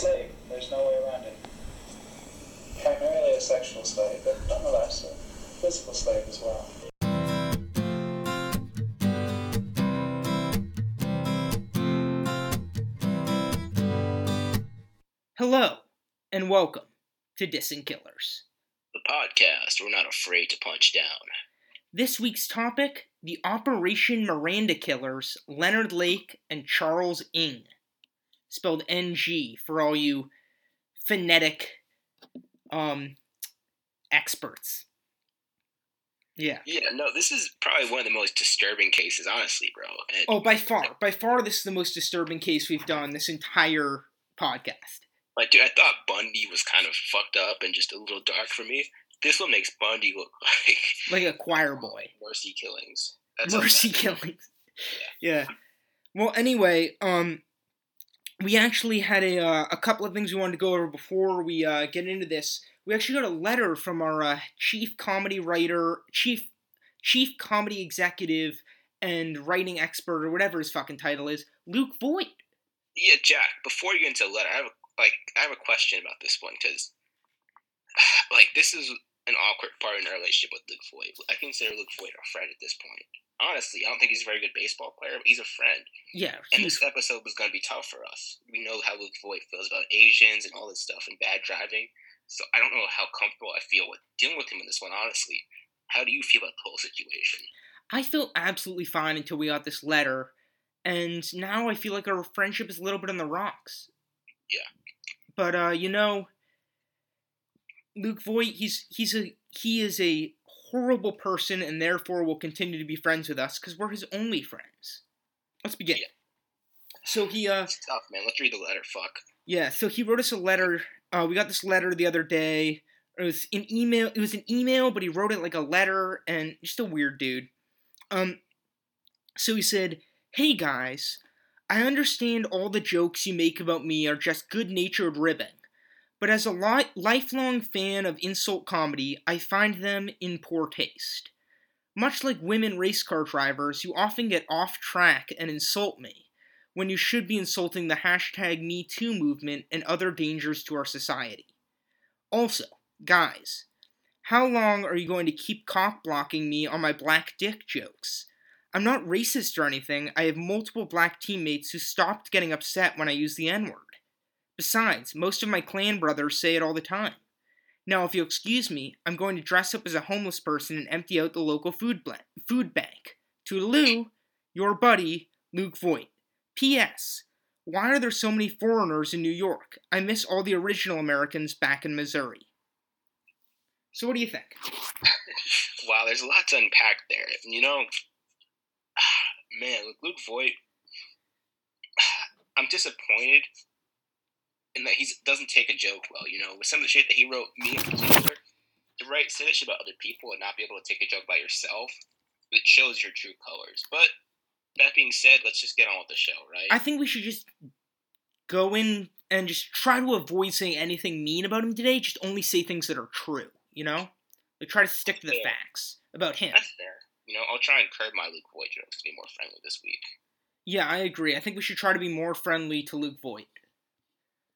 slave. There's no way around it. Primarily a sexual slave, but nonetheless a physical slave as well. Hello, and welcome to Dissing Killers. The podcast we're not afraid to punch down. This week's topic the Operation Miranda killers, Leonard Lake and Charles Ng. Spelled NG for all you phonetic um, experts. Yeah. Yeah, no, this is probably one of the most disturbing cases, honestly, bro. And Oh, by far. By far, this is the most disturbing case we've done this entire podcast. like, dude, I thought Bundy was kind of fucked up and just a little dark for me. This one makes Bundy look like Like a choir boy. mercy killings. That's mercy killings. Yeah. Well, anyway, um, we actually had a uh, a couple of things we wanted to go over before we uh, get into this. We actually got a letter from our uh, chief comedy writer, chief chief comedy executive, and writing expert, or whatever his fucking title is, Luke Voigt. Yeah, Jack. Before you get into the letter, I have a, like I have a question about this one because, like, this is an awkward part in our relationship with Luke Voigt. I consider Luke Voigt a friend at this point. Honestly, I don't think he's a very good baseball player, but he's a friend. Yeah, And this episode was going to be tough for us. We know how Luke Voigt feels about Asians and all this stuff and bad driving. So I don't know how comfortable I feel with dealing with him in this one, honestly. How do you feel about the whole situation? I felt absolutely fine until we got this letter, and now I feel like our friendship is a little bit on the rocks. Yeah. But uh, you know, Luke Voigt, he's he's a he is a horrible person, and therefore will continue to be friends with us because we're his only friends. Let's begin. Yeah. So he uh It's tough, man. Let's read the letter. Fuck. yeah, so he wrote us a letter. Uh, we got this letter the other day. It was an email. It was an email, but he wrote it like a letter, and just a weird dude. Um, so he said, "Hey guys, I understand all the jokes you make about me are just good-natured ribbing, but as a li- lifelong fan of insult comedy, I find them in poor taste. Much like women race car drivers, you often get off track and insult me." when you should be insulting the hashtag MeToo movement and other dangers to our society. Also, guys, how long are you going to keep cock blocking me on my black dick jokes? I'm not racist or anything. I have multiple black teammates who stopped getting upset when I use the N word. Besides, most of my clan brothers say it all the time. Now, if you'll excuse me, I'm going to dress up as a homeless person and empty out the local food, bla- food bank. Toodaloo, your buddy, Luke Voigt. P.S. Why are there so many foreigners in New York? I miss all the original Americans back in Missouri. So, what do you think? Wow, there's a lot to unpack there. You know, man, Luke Voigt, I'm disappointed in that he doesn't take a joke well. You know, with some of the shit that he wrote me in particular, to write say that shit about other people and not be able to take a joke by yourself, it shows your true colors. But that being said, let's just get on with the show, right? I think we should just go in and just try to avoid saying anything mean about him today. Just only say things that are true, you know? Like, try to stick to the facts about him. That's fair. You know, I'll try and curb my Luke Voigt jokes to be more friendly this week. Yeah, I agree. I think we should try to be more friendly to Luke Voigt.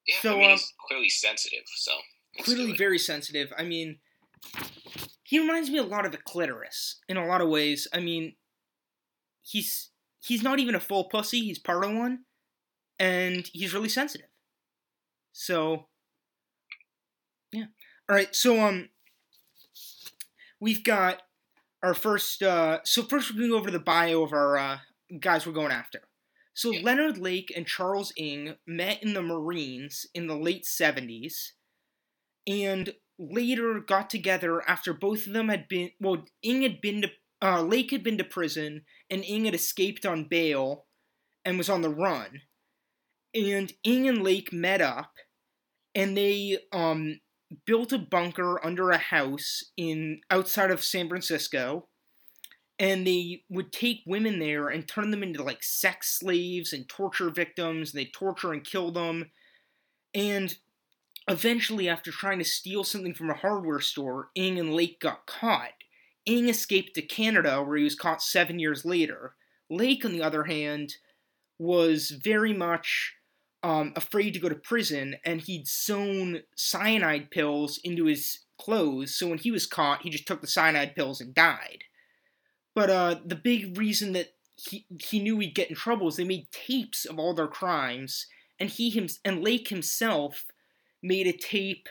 Yeah, So, I mean, um, he's clearly sensitive, so clearly very sensitive. I mean, he reminds me a lot of the clitoris in a lot of ways. I mean, he's he's not even a full pussy; he's part of one, and he's really sensitive. So, yeah. All right. So, um, we've got our first. Uh, so first, we're going to go over the bio of our uh, guys we're going after. So Yeah. Leonard Lake and Charles Ng met in the Marines in the late 70s and later got together after both of them had been well Ng had been to uh, Lake had been to prison and Ng had escaped on bail and was on the run and Ng and Lake met up and they um built a bunker under a house in outside of San Francisco and they would take women there and turn them into like sex slaves and torture victims and they torture and kill them and eventually after trying to steal something from a hardware store Ng and Lake got caught Ng escaped to Canada where he was caught 7 years later Lake on the other hand was very much um, afraid to go to prison, and he'd sewn cyanide pills into his clothes. So when he was caught, he just took the cyanide pills and died. But uh, the big reason that he he knew he'd get in trouble is they made tapes of all their crimes, and he him and Lake himself made a tape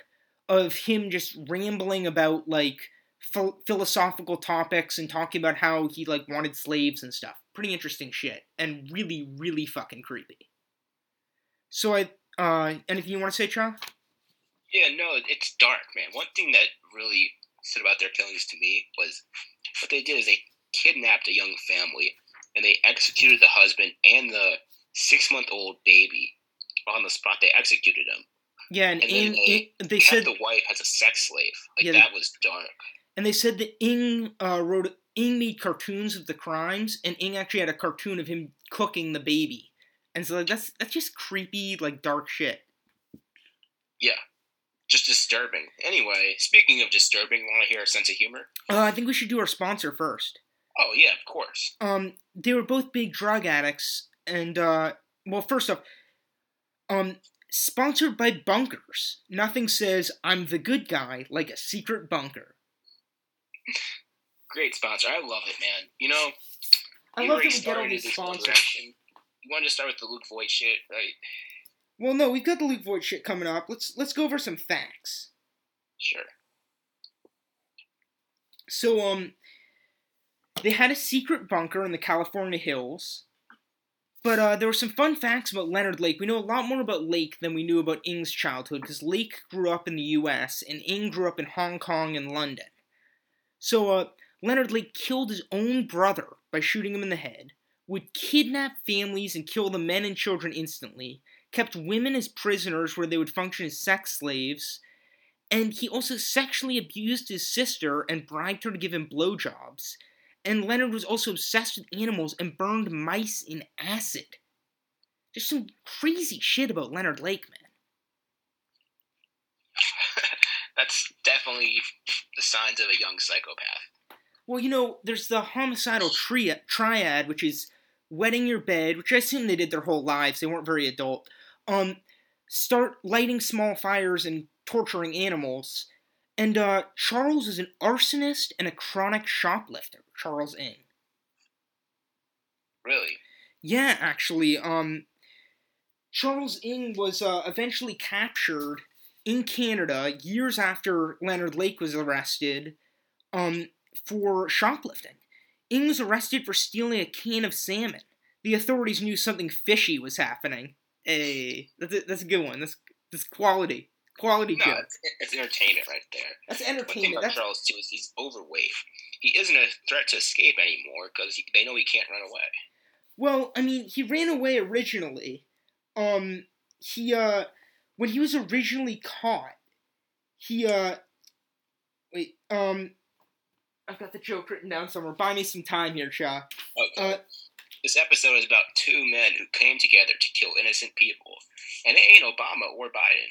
of him just rambling about like ph- philosophical topics and talking about how he like wanted slaves and stuff. Pretty interesting shit, and really, really fucking creepy. So I, uh, anything you want to say, Charles? Yeah, no, it's dark, man. One thing that really stood about their killings to me was what they did is they kidnapped a young family and they executed the husband and the six month old baby on the spot. They executed him. Yeah, and, And then they Ing- they said the wife as a sex slave. Like Yeah, they- that was dark. and they said that Ng uh, wrote Ng made cartoons of the crimes, and Ng actually had a cartoon of him cooking the baby, and so like that's that's just creepy, like dark shit. Yeah. Just disturbing. Anyway, speaking of disturbing, want to hear a sense of humor? Uh, I think we should do our sponsor first. Oh yeah, of course. Um, they were both big drug addicts, and uh, well, first off, um, sponsored by Bunkers. Nothing says I'm the good guy like a secret bunker. Great sponsor. I love it, man. You know, I love that we get all these sponsors. You want to start with the Luke Voigt shit, right? Well, no, we've got the Luke Voigt shit coming up. Let's let's go over some facts. Sure. So, um, they had a secret bunker in the California hills. But uh, there were some fun facts about Leonard Lake. We know a lot more about Lake than we knew about Ng's childhood because Lake grew up in the U.S. and Ng grew up in Hong Kong and London. So uh, Leonard Lake killed his own brother by shooting him in the head, would kidnap families and kill the men and children instantly, kept women as prisoners where they would function as sex slaves, and he also sexually abused his sister and bribed her to give him blowjobs. And Leonard was also obsessed with animals and burned mice in acid. Just some crazy shit about Leonard Lake, man. That's definitely the signs of a young psychopath. Well, you know, there's the homicidal tri- triad, which is wetting your bed, which I assume they did their whole lives. They weren't very adult. Um, start lighting small fires and torturing animals. And uh, Charles is an arsonist and a chronic shoplifter. Charles Ng. Really? Yeah, actually, um, Charles Ng was uh, eventually captured in Canada years after Leonard Lake was arrested um, for shoplifting. Ng was arrested for stealing a can of salmon. The authorities knew something fishy was happening. Hey, that's a, that's a good one. That's that's quality, quality No, joke. it's, it's entertainment right there. That's One thing entertainment. about Charles too is he's overweight. He isn't a threat to escape anymore because they know he can't run away. Well, I mean, he ran away originally. Um, he uh, when he was originally caught, he uh, wait, um, I've got the joke written down somewhere. Buy me some time here, Cha. Okay. Uh, this episode is about two men who came together to kill innocent people, and it ain't Obama or Biden.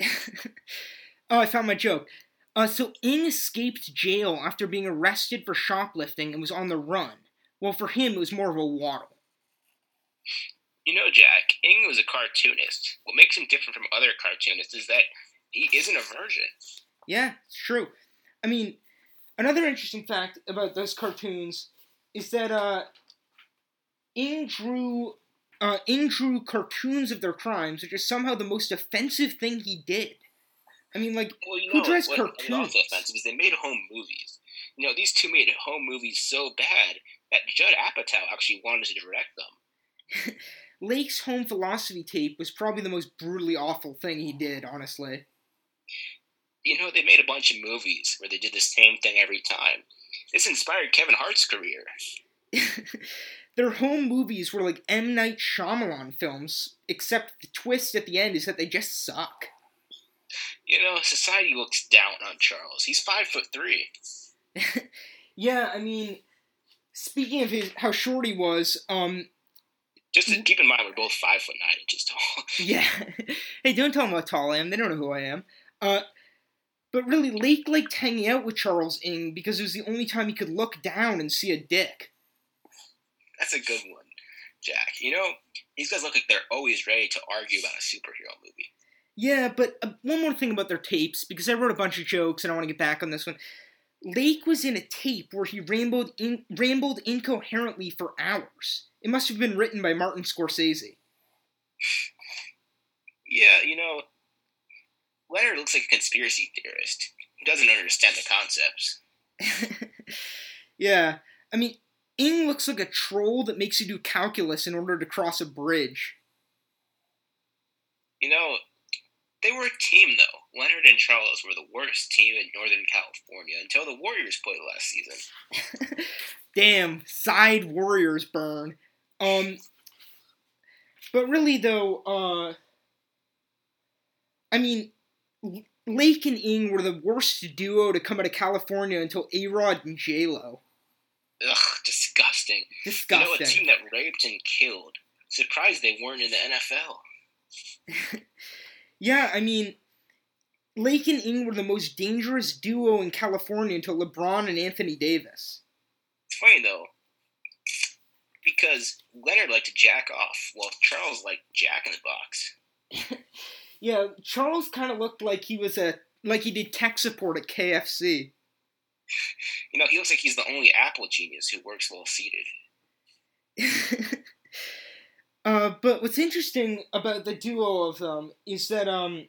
oh, I found my joke. Uh, so Ng escaped jail after being arrested for shoplifting and was on the run. Well, for him, it was more of a waddle. You know, Jack, Ng was a cartoonist. What makes him different from other cartoonists is that he isn't a virgin. Yeah, it's true. I mean, another interesting fact about those cartoons is that uh, Ng drew uh, Ng drew cartoons of their crimes, which is somehow the most offensive thing he did. I mean, like, Well, you Who know, draws what, what cartoons? also offensive is they made home movies. You know, these two made home movies so bad that Judd Apatow actually wanted to direct them. Lake's home philosophy tape was probably the most brutally awful thing he did, honestly. You know, they made a bunch of movies where they did the same thing every time. This inspired Kevin Hart's career. Their home movies were like M. Night Shyamalan films, except the twist at the end is that they just suck. You know, society looks down on Charles. He's five foot three. yeah, I mean, speaking of his how short he was, um, Just to keep in mind, we're both five foot nine inches tall. yeah. hey, don't tell them how tall I am. They don't know who I am. Uh, but really, Lake liked hanging out with Charles Ng because it was the only time he could look down and see a dick. That's a good one. Jack. You know, these guys look like they're always ready to argue about a superhero movie. Yeah, but uh, one more thing about their tapes, because I wrote a bunch of jokes and I want to get back on this one. Lake was in a tape where he rambled, in, rambled incoherently for hours. It must have been written by Martin Scorsese. Yeah, you know, Leonard looks like a conspiracy theorist who doesn't understand the concepts. yeah, I mean, Ng looks like a troll that makes you do calculus in order to cross a bridge. You know, they were a team, though. Leonard and Charles were the worst team in Northern California until the Warriors played last season. Damn, side Warriors burn. Um, but really, though, uh, I mean, Lake and Ng were the worst duo to come out of California until A Rod and J Lo. Ugh, disgusting. Disgusting. You know, a team that raped and killed. Surprised they weren't in the NFL. yeah, I mean, Lake and Ng were the most dangerous duo in California until LeBron and Anthony Davis. It's funny though, because Leonard liked to jack off, while Charles liked Jack in the Box. yeah, Charles kind of looked like he was a like he did tech support at KFC. You know, he looks like he's the only Apple genius who works well seated. uh, but what's interesting about the duo of them is that um,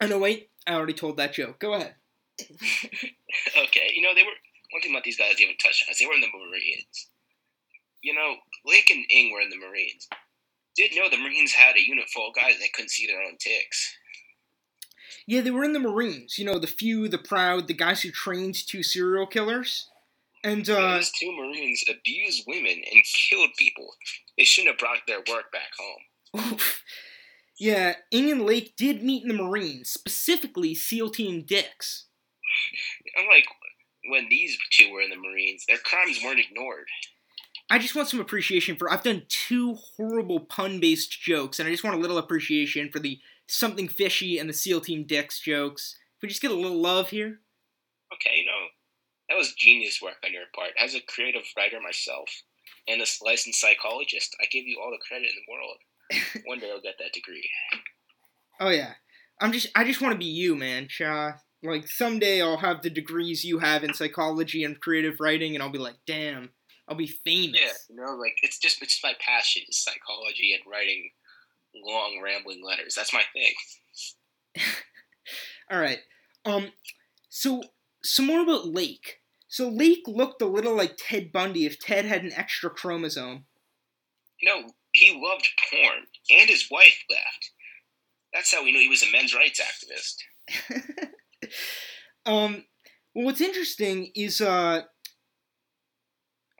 oh no, wait, I already told that joke. Go ahead. okay, you know they were one thing about these guys they haven't touched on is they were in the Marines. You know, Lake and Ng were in the Marines. Didn't know the Marines had a unit full of guys that couldn't see their own ticks. Yeah, they were in the Marines. You know, the few, the proud, the guys who trained two serial killers. And uh, those two Marines abused women and killed people. They shouldn't have brought their work back home. yeah, Ng and Lake did meet in the Marines, specifically SEAL Team Dix. like, when these two were in the Marines, their crimes weren't ignored. I just want some appreciation for. I've done two horrible pun based jokes, and I just want a little appreciation for the something fishy and the SEAL Team Dicks jokes. If we just get a little love here. Okay, you know, that was genius work on your part. As a creative writer myself and a licensed psychologist, I give you all the credit in the world. One day I'll get that degree. Oh yeah, I'm just I just want to be you, man. Cha. Like someday I'll have the degrees you have in psychology and creative writing, and I'll be like, damn, I'll be famous. Yeah, you know, like it's just it's my passion is psychology and writing long rambling letters. That's my thing. All right. Um. So some more about Lake. So Lake looked a little like Ted Bundy if Ted had an extra chromosome. You know, he loved porn, and his wife left. That's how we knew he was a men's rights activist. um. Well, what's interesting is uh.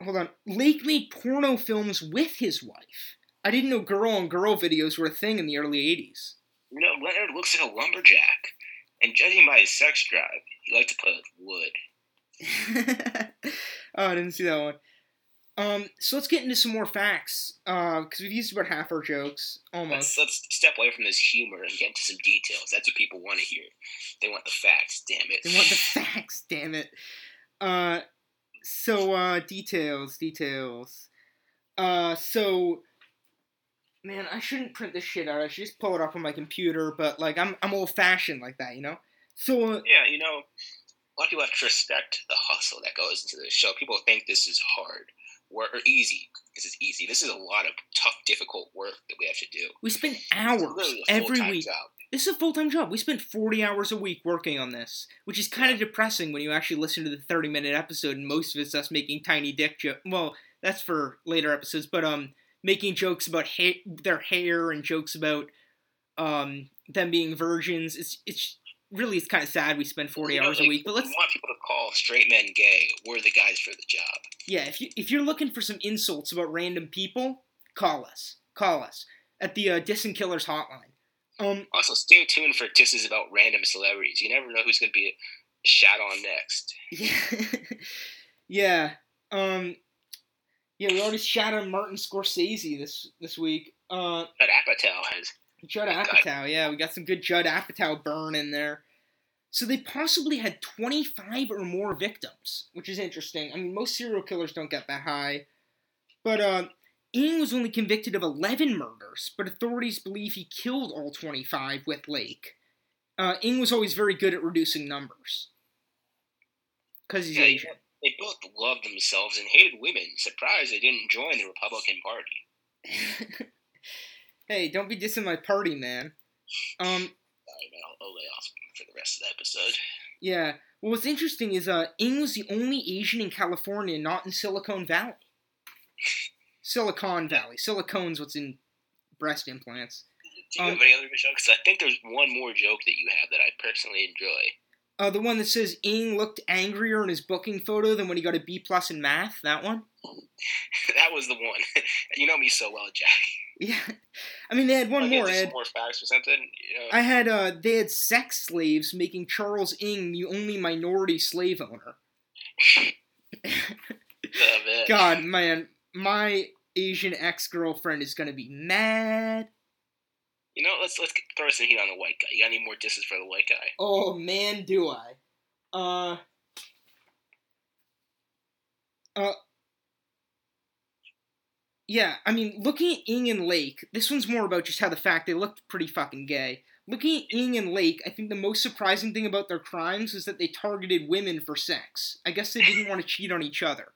Hold on. Lake made porno films with his wife. I didn't know girl on girl videos were a thing in the early 80s. You know, Leonard looks like a lumberjack. And judging by his sex drive, he liked to play with wood. oh, I didn't see that one. Um, so let's get into some more facts, because uh, we've used about half our jokes, almost. Let's, let's step away from this humor and get into some details. That's what people want to hear. They want the facts, damn it. They want the facts, damn it. Uh, so, uh, details, details. Uh, so man, I shouldn't print this shit out. I should just pull it up on my computer. But like, I'm I'm old fashioned like that, you know. So uh, yeah, you know, a lot of people have to respect the hustle that goes into this show. People think this is hard or, or easy. This is easy. This is a lot of tough, difficult work that we have to do. We spend hours every week. Job. This is a full time job. We spend 40 hours a week working on this, which is kind of depressing when you actually listen to the 30 minute episode and most of it's us making tiny dick jokes. Well, that's for later episodes, but um, making jokes about ha- their hair and jokes about um, them being virgins. It's it's really it's kind of sad we spend 40 you know, hours like, a week. But let's want people to call straight men gay. We're the guys for the job. Yeah, if you if you're looking for some insults about random people, call us. Call us at the uh, Killers hotline. Um, also, stay tuned for disses about random celebrities. You never know who's going to be shot on next. Yeah. yeah. Um, yeah, we already shot on Martin Scorsese this this week. Uh, Judd Apatow has. Judd Apatow, yeah, we got some good Judd Apatow burn in there. So they possibly had 25 or more victims, which is interesting. I mean, most serial killers don't get that high, but uh, Ng was only convicted of 11 murders, but authorities believe he killed all 25 with Lake. Uh, Ng was always very good at reducing numbers. Because he's Yeah, Asian. They both loved themselves and hated women. Surprised they didn't join the Republican Party. hey, don't be dissing my party, man. Um, I'll, I'll lay off for the rest of the episode. yeah. Well, what's interesting is uh, Ng was the only Asian in California not in Silicon Valley. Silicon Valley. Silicone's what's in breast implants. Do you Um, have any other jokes? I think there's one more joke that you have that I personally enjoy. Uh, the one that says Ng looked angrier in his booking photo than when he got a B plus in math. That one. that was the one. you know me so well, Jack. Yeah. I mean, they had one get more. Ed. more facts or something. You know? I had uh, they had sex slaves making Charles Ng the only minority slave owner. Oh, man. God, man, my Asian ex girlfriend is gonna be mad. You know, let's let's throw some heat on the white guy. You got any more disses for the white guy? Oh man, do I? Uh. Uh. Yeah, I mean, looking at Ng and Lake, this one's more about just how the fact they looked pretty fucking gay. Looking at Ng and Lake, I think the most surprising thing about their crimes is that they targeted women for sex. I guess they didn't want to cheat on each other.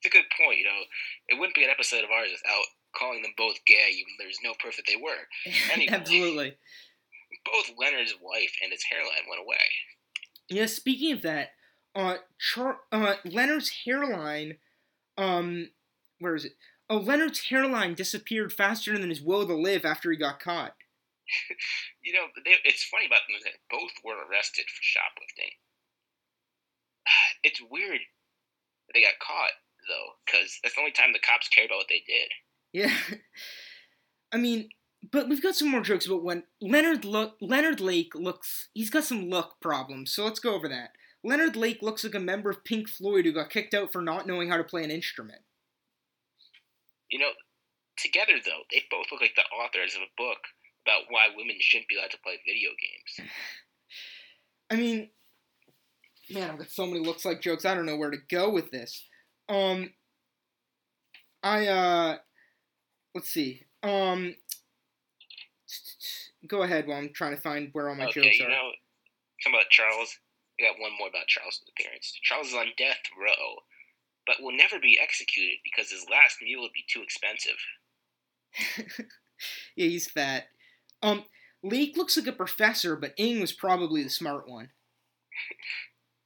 It's a good point. You know, it wouldn't be an episode of ours without calling them both gay. Even there's no proof that they were. Anyway. Absolutely. Both Leonard's wife and his hairline went away. Yeah, speaking of that, uh, Char- uh, Leonard's hairline, um, where is it? Oh, Leonard's hairline disappeared faster than his will to live after he got caught. You know, they, it's funny about them is that both were arrested for shoplifting. It's weird that they got caught though, because that's the only time the cops cared about what they did. Yeah, I mean, but we've got some more jokes about when Leonard look Leonard Lake looks. He's got some look problems, so let's go over that. Leonard Lake looks like a member of Pink Floyd who got kicked out for not knowing how to play an instrument. You know, together though, they both look like the authors of a book about why women shouldn't be allowed to play video games. I mean, man, I've got so many looks like jokes. I don't know where to go with this. Um, I uh, let's see. Um, go ahead while I'm trying to find where all my okay, jokes you are. know, about Charles. I got one more about Charles' appearance. Charles is on death row, but will never be executed because his last meal would be too expensive. yeah, he's fat. Um, Lake looks like a professor, but Ng was probably the smart one.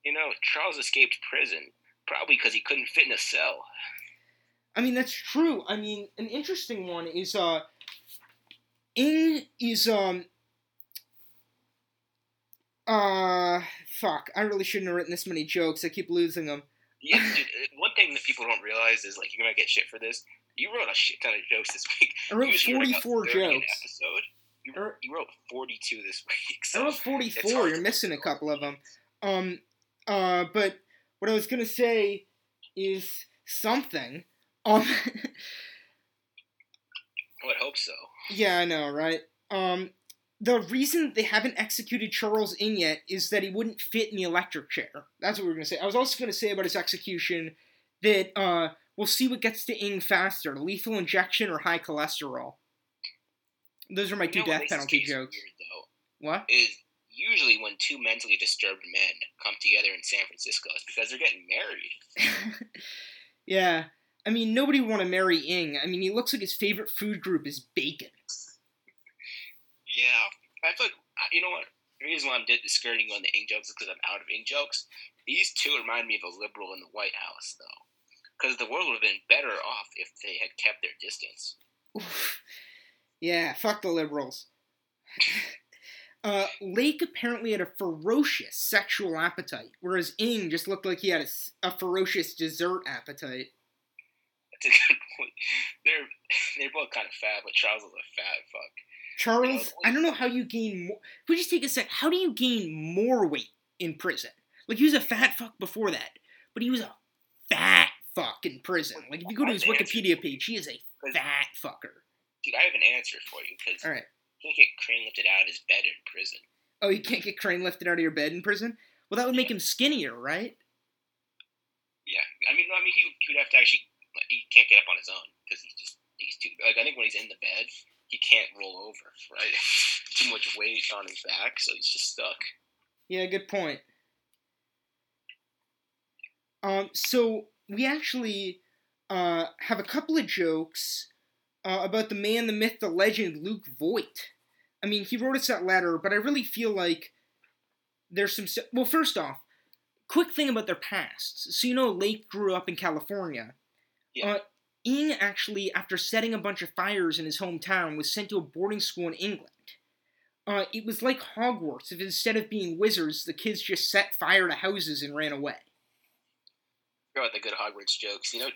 You know, Charles escaped prison probably because he couldn't fit in a cell. I mean, that's true. I mean, an interesting one is uh, Ng is um, uh, fuck. I really shouldn't have written this many jokes. I keep losing them. Yeah, dude, uh, one thing that people don't realize is like you're gonna get shit for this. You wrote a shit ton of jokes this week. I wrote You usually write about 44 jokes. Episode. You, Er- you wrote 42 this week. So I wrote 44. You're missing a couple of them. Um, uh, but what I was gonna say is something. Um, I would hope so. yeah, I know, right? Um, the reason they haven't executed Charles Ng yet is that he wouldn't fit in the electric chair. That's what we were gonna say. I was also gonna say about his execution that uh, we'll see what gets to Ng faster: lethal injection or high cholesterol. Those are my You two know death penalty jokes. Weird, What? is usually when two mentally disturbed men come together in San Francisco, it's because they're getting married. yeah. I mean, nobody would want to marry Ng. I mean, he looks like his favorite food group is bacon. Yeah, I feel like you know what. The reason why I'm di- skirting on the Ng jokes is because I'm out of Ng jokes. These two remind me of a liberal in the White House, though, because the world would have been better off if they had kept their distance. Oof. Yeah, fuck the liberals. uh, Lake apparently had a ferocious sexual appetite, whereas Ng just looked like he had a ferocious dessert appetite. That's a good point. They're they're both kind of fat, but Charles is a fat fuck. Charles, I don't know how you gain more. If we just take a sec, how do you gain more weight in prison? Like, he was a fat fuck before that, but he was a fat fuck in prison. Like, if you go to his Wikipedia page, he is a fat fucker. Dude, I have an answer for you because Alright. he can't get Crane lifted out of his bed in prison. Oh, you can't get Crane lifted out of your bed in prison? Well, that would make him skinnier, right? Yeah, I mean, no, I mean, he, he would have to actually. He can't get up on his own. because he's just he's too like I think when he's in the bed he can't roll over right too much weight on his back so he's just stuck. Yeah, good point. Um, so we actually uh, have a couple of jokes uh, about the man, the myth, the legend, Luke Voigt. I mean, he wrote us that letter, but I really feel like there's some. Well, first off, quick thing about their pasts. So you know, Lake grew up in California. Yeah. Uh, Ng actually, after setting a bunch of fires in his hometown, was sent to a boarding school in England. Uh, it was like Hogwarts, if instead of being wizards, the kids just set fire to houses and ran away. About the good Hogwarts jokes. You know,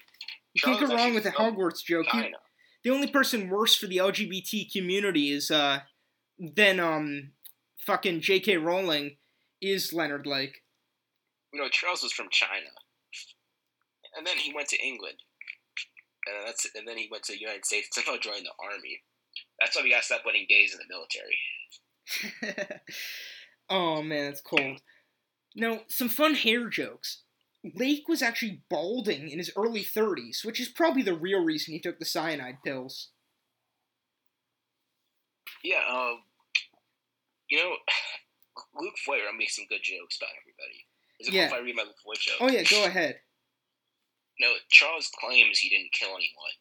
You can't go wrong with a Hogwarts joke. You- the only person worse for the LGBT community is uh than um fucking J.K. Rowling is Leonard Lake. You know, Charles was from China, and then he went to England, and that's and then he went to the United States. Somehow joined the army. That's why we got to stop putting gays in the military. oh man, it's cold. Now, some fun hair jokes. Lake was actually balding in his early 30s, which is probably the real reason he took the cyanide pills. Yeah, um, you know, Luke Voigt makes some good jokes about everybody. Is it Yeah. cool if I read my Luke Voigt joke? Oh yeah, go ahead. No, Charles claims he didn't kill anyone,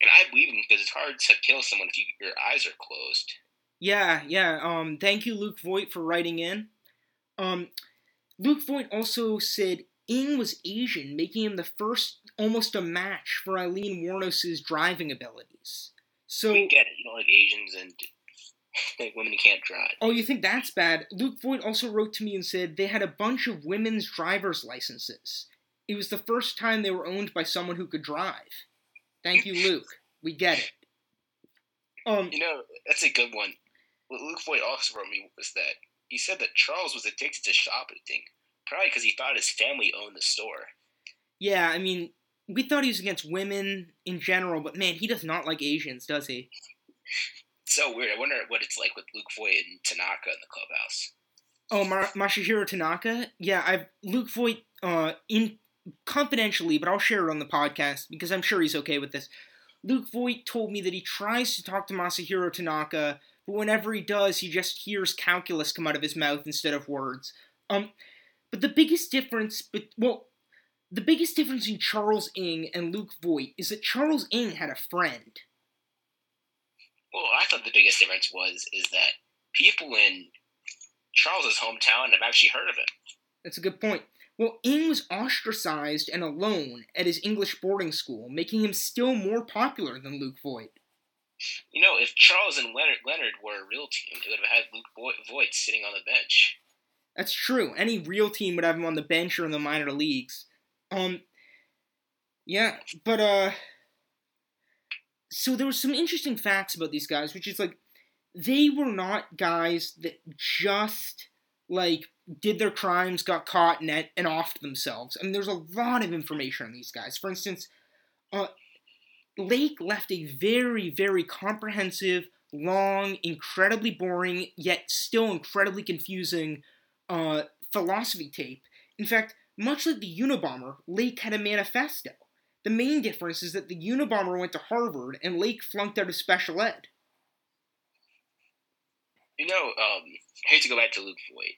and I believe him because it's hard to kill someone if you, your eyes are closed. Yeah, yeah. Um, thank you, Luke Voigt, for writing in. Um, Luke Voigt also said Ng was Asian, making him the first almost a match for Aileen Wuornos's driving abilities. So, we get it. You don't like Asians and think women can't drive. oh, you think that's bad? Luke Voigt also wrote to me and said they had a bunch of women's driver's licenses. It was the first time they were owned by someone who could drive. Thank you, Luke. We get it. Um, You know, that's a good one. What Luke Voigt also wrote me was that he said that Charles was addicted to shoplifting, probably because he thought his family owned the store. Yeah, I mean, we thought he was against women in general, but man, he does not like Asians, does he? So weird. I wonder what it's like with Luke Voigt and Tanaka in the clubhouse. Oh, Mar- Masahiro Tanaka? Yeah, I've Luke Voigt uh in confidentially, but I'll share it on the podcast because I'm sure he's okay with this. Luke Voigt told me that he tries to talk to Masahiro Tanaka, but whenever he does, he just hears calculus come out of his mouth instead of words. Um, but the biggest difference, but well, the biggest difference in Charles Ng and Luke Voigt is that Charles Ng had a friend. Well, I thought the biggest difference was is that people in Charles's hometown have actually heard of him. That's a good point. Well, Ng was ostracized and alone at his English boarding school, making him still more popular than Luke Voigt. You know, if Charles and Leonard, Leonard were a real team, it would have had Luke Voigt, Voigt sitting on the bench. That's true. Any real team would have him on the bench or in the minor leagues. Um, yeah, but uh, so there was some interesting facts about these guys, which is like they were not guys that just like did their crimes, got caught, and and offed themselves. I mean, there's a lot of information on these guys. For instance, uh, Lake left a very, very comprehensive, long, incredibly boring, yet still incredibly confusing uh, philosophy tape. In fact, much like the Unabomber, Lake had a manifesto. The main difference is that the Unabomber went to Harvard and Lake flunked out of special ed. You know, um, I hate to go back to Luke Voigt.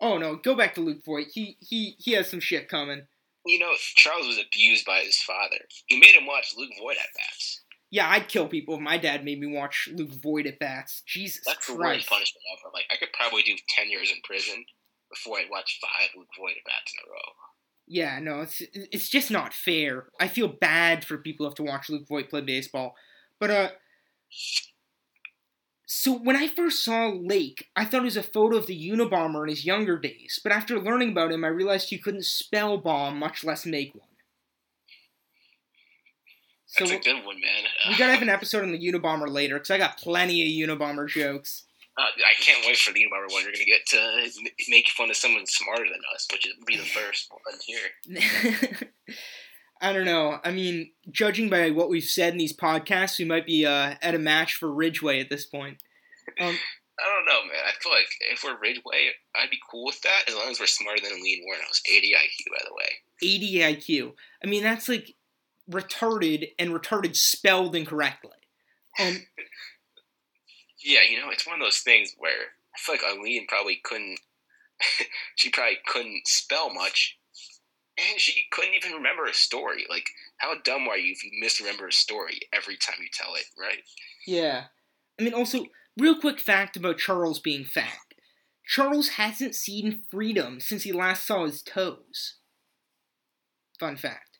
Oh no, go back to Luke Voigt. He he he has some shit coming. You know, Charles was abused by his father. He made him watch Luke Voigt at bats. Yeah, I'd kill people if my dad made me watch Luke Voigt at bats. Jesus That's the worst punishment ever. Like, I could probably do 10 years in prison before I'd watch five Luke Voigt at bats in a row. Yeah, no, it's it's just not fair. I feel bad for people who have to watch Luke Voigt play baseball. But uh so when I first saw Lake, I thought it was a photo of the Unabomber in his younger days, but after learning about him, I realized you couldn't spell bomb, much less make one. So That's a good one, man. we gotta have an episode on the Unabomber later, because I got plenty of Unabomber jokes. Uh, I can't wait for the Unabomber one. You're to get to make fun of someone smarter than us, which would be the first one here. I don't know. I mean, judging by what we've said in these podcasts, we might be uh, at a match for Ridgway at this point. Um, I don't know, man. I feel like if we're Ridgway, I'd be cool with that as long as we're smarter than Aileen Wuornos. 80 IQ, by the way. 80 IQ. I mean, that's like retarded and retarded spelled incorrectly. Um, Yeah, you know, it's one of those things where I feel like Aileen probably couldn't. she probably couldn't spell much, and she couldn't even remember a story. Like, how dumb are you if you misremember a story every time you tell it, right? yeah. I mean, also, real quick fact about Charles being fat. Charles hasn't seen freedom since he last saw his toes. Fun fact.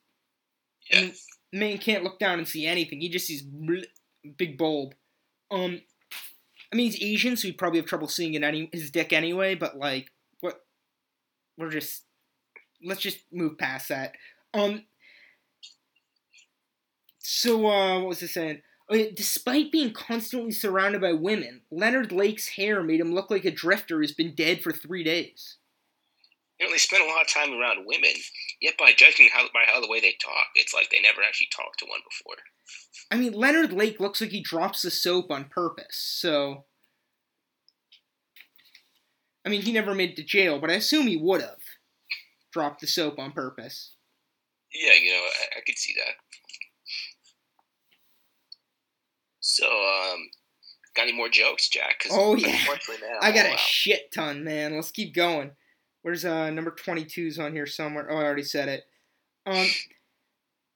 Yeah. I mean, man can't look down and see anything. He just sees bl- big bulb. Um, I mean, he's Asian, so he'd probably have trouble seeing it any his dick anyway. But like, what? We're just let's just move past that. Um. So, uh, what was I saying? Despite being constantly surrounded by women, Leonard Lake's hair made him look like a drifter who's been dead for three days. They spend a lot of time around women, yet by judging how by how the way they talk, it's like they never actually talked to one before. I mean, Leonard Lake looks like he drops the soap on purpose, so. I mean, he never made it to jail, but I assume he would have dropped the soap on purpose. Yeah, you know, I, I could see that. So, um, got any more jokes, Jack? Oh, yeah. I got a out. shit ton, man. Let's keep going. Where's uh number 22's on here somewhere? Oh, I already said it. Um,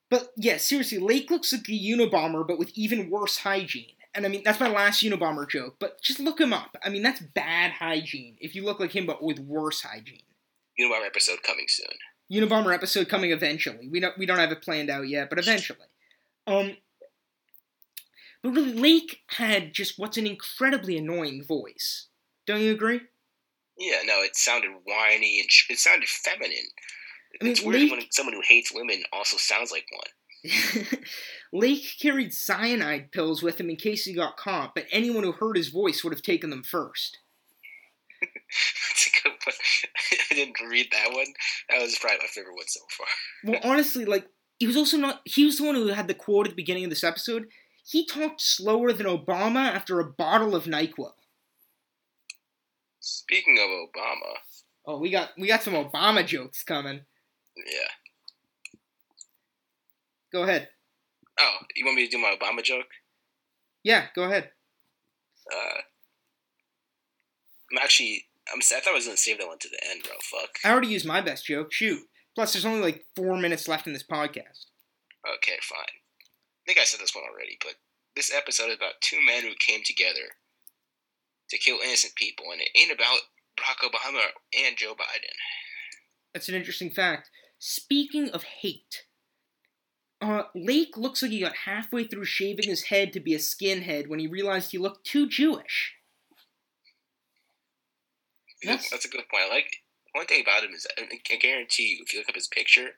but yeah, seriously, Lake looks like a Unabomber, but with even worse hygiene. And I mean, that's my last Unabomber joke. But just look him up. I mean, that's bad hygiene. If you look like him, but with worse hygiene. Our episode coming soon. Unabomber episode coming eventually. We don't we don't have it planned out yet, but eventually. Um But really Lake had just what's an incredibly annoying voice. Don't you agree? Yeah, no, it sounded whiny and sh- it sounded feminine. I mean, it's weird Lake- when someone who hates women also sounds like one. Lake carried cyanide pills with him in case he got caught, but anyone who heard his voice would have taken them first. That's a good one. I didn't read that one. That was probably my favorite one so far. Well, honestly, like he was also not. He was the one who had the quote at the beginning of this episode. He talked slower than Obama after a bottle of Nyquil. Speaking of Obama, Oh, we got we got some Obama jokes coming. yeah. Go ahead. Oh, you want me to do my Obama joke? Yeah, go ahead. Uh, I'm actually. I'm. I thought I was gonna save that one to the end, bro. Fuck. I already used my best joke. Shoot. Plus, there's only like four minutes left in this podcast. Okay, fine. I think I said this one already, but this episode is about two men who came together to kill innocent people, and it ain't about Barack Obama and Joe Biden. That's an interesting fact. Speaking of hate, uh, Lake looks like he got halfway through shaving his head to be a skinhead when he realized he looked too Jewish. That's- That's a good point. I like one thing about him is I I guarantee you, if you look up his picture,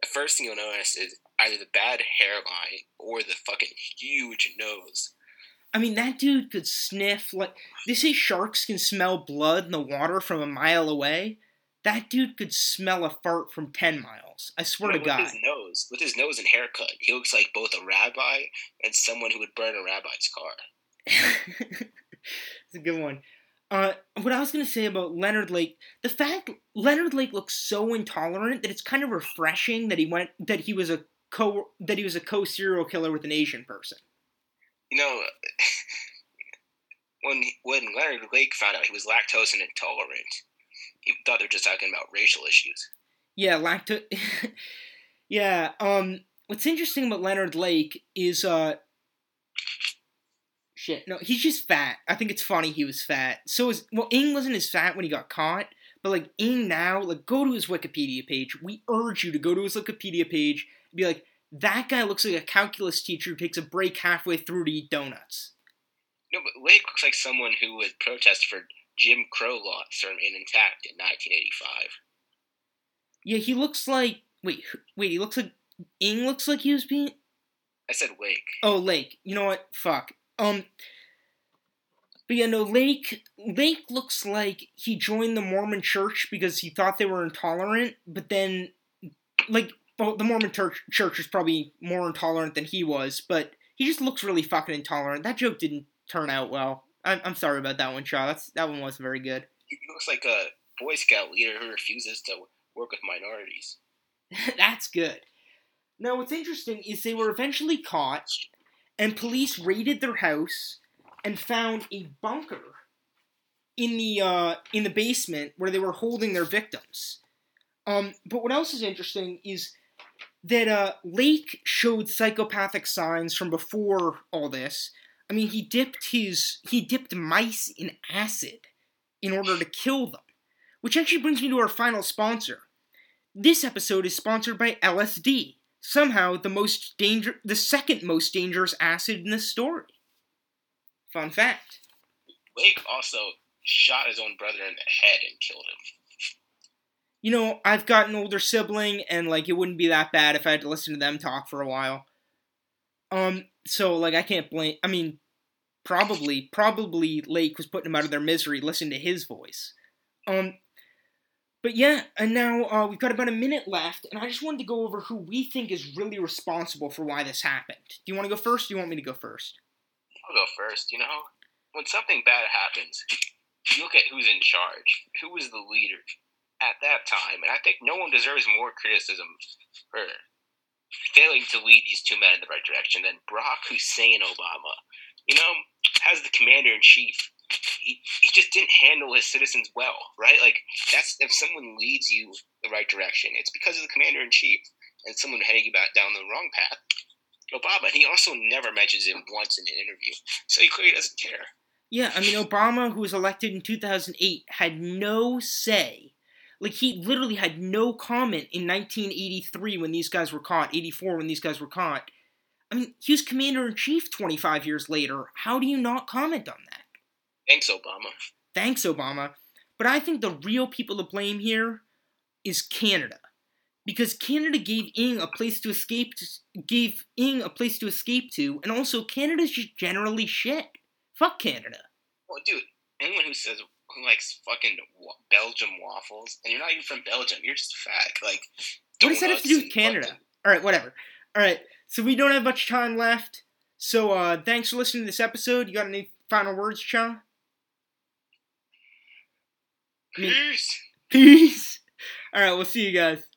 the first thing you'll notice is either the bad hairline or the fucking huge nose. I mean, that dude could sniff like they say sharks can smell blood in the water from a mile away. That dude could smell a fart from ten miles. I swear to with God. his nose, with his nose and haircut, he looks like both a rabbi and someone who would burn a rabbi's car. It's a good one. Uh, what I was gonna say about Leonard Lake, the fact Leonard Lake looks so intolerant that it's kind of refreshing that he went that he was a co that he was a co serial killer with an Asian person. You know, when when Leonard Lake found out he was lactose intolerant, he thought they were just talking about racial issues. Yeah, lacto. yeah. Um. What's interesting about Leonard Lake is uh. Shit. No, he's just fat. I think it's funny he was fat. So is well, Ng wasn't as fat when he got caught, but like Ng now, like go to his Wikipedia page. We urge you to go to his Wikipedia page and be like, that guy looks like a calculus teacher who takes a break halfway through to eat donuts. No, but Lake looks like someone who would protest for Jim Crow laws to remain intact in 1985. Yeah, he looks like wait, wait, he looks like Ng looks like he was being I said Lake. Oh, Lake. You know what? Fuck. Um. But yeah, no, Lake. Lake looks like he joined the Mormon Church because he thought they were intolerant, but then, like, well, the Mormon church church is probably more intolerant than he was, but he just looks really fucking intolerant. That joke didn't turn out well. I'm, I'm sorry about that one, Shaw. That's that one wasn't very good. He looks like a Boy Scout leader who refuses to work with minorities. That's good. Now, what's interesting is they were eventually caught, and police raided their house and found a bunker in the uh, in the basement where they were holding their victims. Um, but what else is interesting is that uh, Lake showed psychopathic signs from before all this. I mean, he dipped his he dipped mice in acid in order to kill them, which actually brings me to our final sponsor. This episode is sponsored by LSD, somehow the most danger the second most dangerous acid in the story. Fun fact. Lake also shot his own brother in the head and killed him. You know, I've got an older sibling, and like it wouldn't be that bad if I had to listen to them talk for a while. Um, so like I can't blame. I mean, probably, probably Lake was putting them out of their misery. listening to his voice. Um, but yeah, and now uh, we've got about a minute left, and I just wanted to go over who we think is really responsible for why this happened. Do you want to go first? do you want me to go first? I'll go first. You know, when something bad happens, you look at who's in charge, who was the leader at that time, and I think no one deserves more criticism for failing to lead these two men in the right direction than Barack Hussein Obama. You know, as the commander in chief, he, he just didn't handle his citizens well, right? Like that's if someone leads you the right direction, it's because of the commander in chief, and someone heading you back down the wrong path. Obama, and he also never mentions him once in an interview, so he clearly doesn't care. Yeah, I mean, Obama, who was elected in 2008, had no say. Like, he literally had no comment in 1983 when these guys were caught, 84 when these guys were caught. I mean, he was commander in chief 25 years later. How do you not comment on that? Thanks, Obama. Thanks, Obama. But I think the real people to blame here is Canada. Because Canada gave Ng a place to escape to, gave Ng a place to escape to, and also Canada's just generally shit. Fuck Canada. Well, dude, anyone who says who likes fucking Belgium waffles, and you're not even from Belgium, you're just a fat. Like, what does that have to do with Canada? All right, whatever. All right, so we don't have much time left. So, uh, thanks for listening to this episode. You got any final words, Cha? Peace. Peace. All right, we'll see you guys.